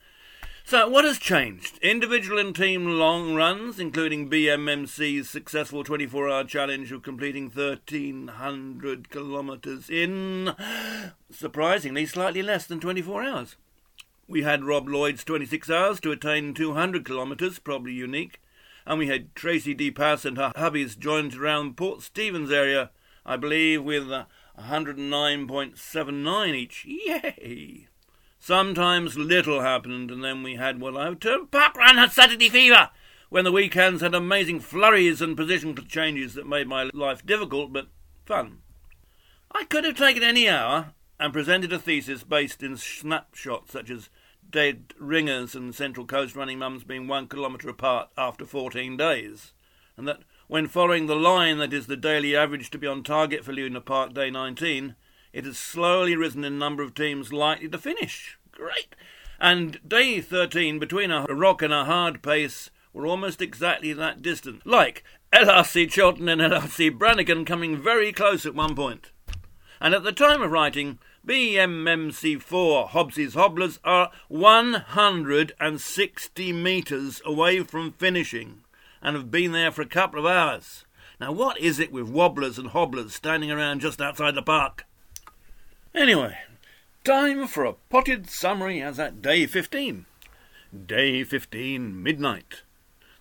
So, what has changed? Individual and team long runs, including BMMC's successful 24 hour challenge of completing 1,300 kilometres in, surprisingly, slightly less than 24 hours. We had Rob Lloyd's 26 hours to attain 200 kilometres, probably unique and we had Tracy D. Pass and her hubbies joined around Port Stephens area, I believe, with uh, 109.79 each. Yay! Sometimes little happened, and then we had what I would term parkrun at Saturday fever, when the weekends had amazing flurries and position changes that made my life difficult but fun. I could have taken any hour and presented a thesis based in snapshots such as dead ringers and Central Coast running mums being one kilometre apart after 14 days, and that when following the line that is the daily average to be on target for Luna Park Day 19, it has slowly risen in number of teams likely to finish. Great! And Day 13, between a rock and a hard pace, were almost exactly that distance, like LRC Chilton and LRC Brannigan coming very close at one point. And at the time of writing, BMMC4 Hobbs's Hobblers are 160 metres away from finishing and have been there for a couple of hours. Now, what is it with wobblers and hobblers standing around just outside the park? Anyway, time for a potted summary as at day 15. Day 15, midnight.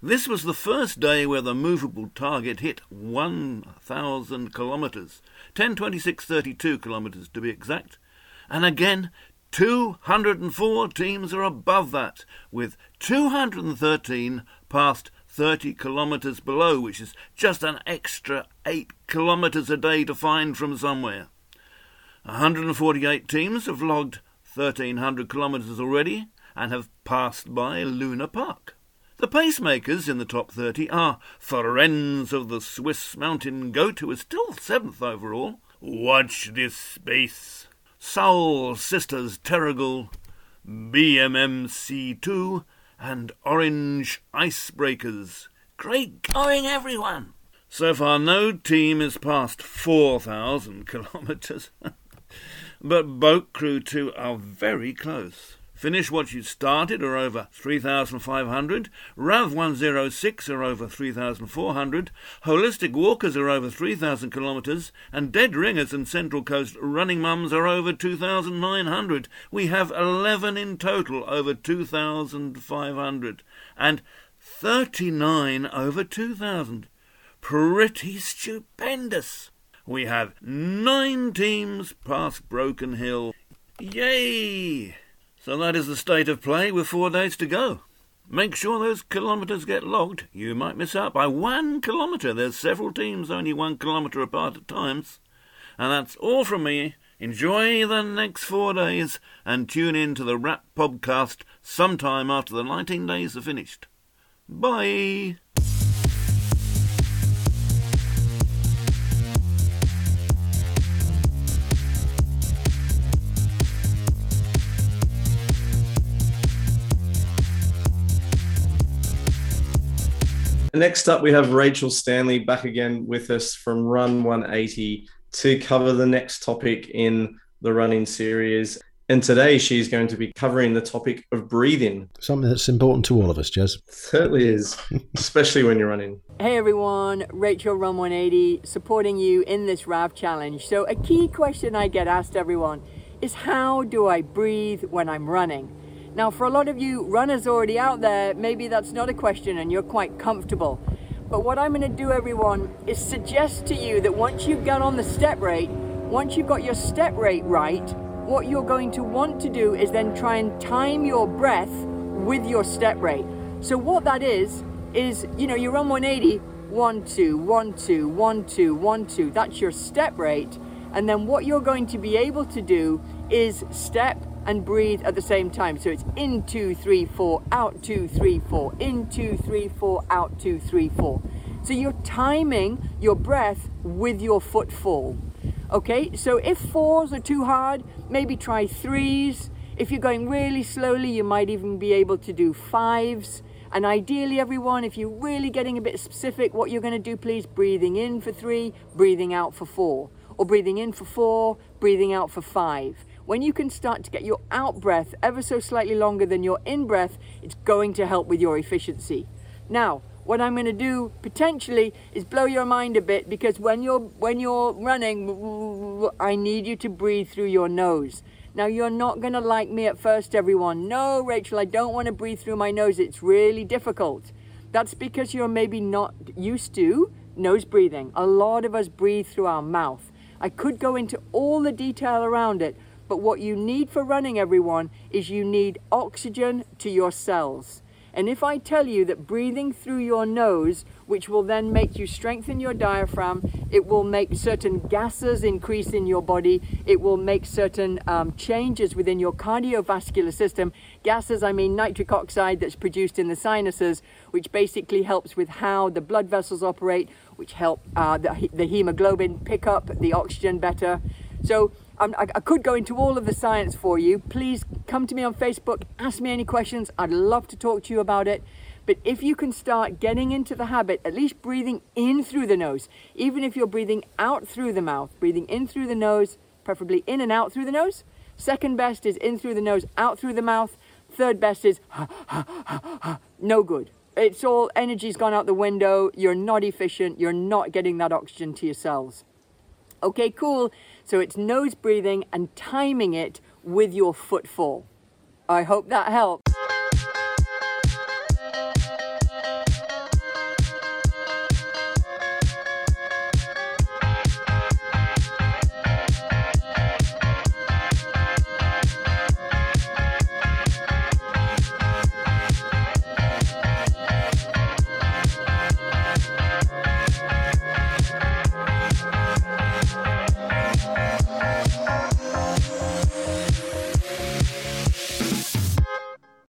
This was the first day where the movable target hit 1,000 kilometres, 1026.32 kilometres to be exact. And again, 204 teams are above that, with 213 past 30 kilometres below, which is just an extra 8 kilometres a day to find from somewhere. 148 teams have logged 1,300 kilometres already and have passed by Luna Park. The pacemakers in the top 30 are Ferenz of the Swiss Mountain Goat, who is still seventh overall. Watch this space. Soul Sisters Terrigal, BMMC2, and Orange Icebreakers. Great going, everyone! So far, no team is past 4,000 (laughs) kilometres. but Boat Crew 2 are very close. Finish What You Started are over 3,500, RAV 106 are over 3,400, Holistic Walkers are over 3,000 kilometres, and Dead Ringers and Central Coast Running Mums are over 2,900. We have 11 in total over 2,500, and 39 over 2,000. Pretty stupendous! We have nine teams past Broken Hill. Yay! So that is the state of play with four days to go. Make sure those kilometres get logged. You might miss out by one kilometre. There's several teams only one kilometre apart at times. And that's all from me. Enjoy the next four days and tune in to the Wrap podcast sometime after the 19 days are finished. Bye. Next up, we have Rachel Stanley back again with us from Run 180 to cover the next topic in the running series. And today she's going to be covering the topic of breathing. Something that's important to all of us, Jez. Certainly is, (laughs) especially when you're running. Hey everyone, Rachel Run 180 supporting you in this RAV challenge. So, a key question I get asked everyone is how do I breathe when I'm running? Now, for a lot of you runners already out there, maybe that's not a question and you're quite comfortable. But what I'm going to do, everyone, is suggest to you that once you've got on the step rate, once you've got your step rate right, what you're going to want to do is then try and time your breath with your step rate. So, what that is, is you know, you run 180, 1 2, 1 2, 1 2, 1 2. That's your step rate. And then what you're going to be able to do is step and breathe at the same time. So it's in two, three, four, out two, three, four, in two, three, four, out two, three, four. So you're timing your breath with your footfall. Okay, so if fours are too hard, maybe try threes. If you're going really slowly, you might even be able to do fives. And ideally, everyone, if you're really getting a bit specific, what you're going to do, please, breathing in for three, breathing out for four, or breathing in for four, breathing out for five. When you can start to get your out breath ever so slightly longer than your in breath, it's going to help with your efficiency. Now, what I'm going to do potentially is blow your mind a bit because when you're when you're running, I need you to breathe through your nose. Now you're not going to like me at first, everyone. No, Rachel, I don't want to breathe through my nose. It's really difficult. That's because you're maybe not used to nose breathing. A lot of us breathe through our mouth. I could go into all the detail around it, but what you need for running, everyone, is you need oxygen to your cells. And if I tell you that breathing through your nose, which will then make you strengthen your diaphragm, it will make certain gases increase in your body, it will make certain um, changes within your cardiovascular system. Gases, I mean nitric oxide that's produced in the sinuses, which basically helps with how the blood vessels operate, which help uh, the, the hemoglobin pick up the oxygen better. So I, I could go into all of the science for you. Please come to me on Facebook, ask me any questions. I'd love to talk to you about it. But if you can start getting into the habit, at least breathing in through the nose, even if you're breathing out through the mouth, breathing in through the nose, preferably in and out through the nose. Second best is in through the nose, out through the mouth. Third best is no good. It's all energy's gone out the window. You're not efficient. You're not getting that oxygen to your cells. Okay, cool. So it's nose breathing and timing it with your footfall. I hope that helps.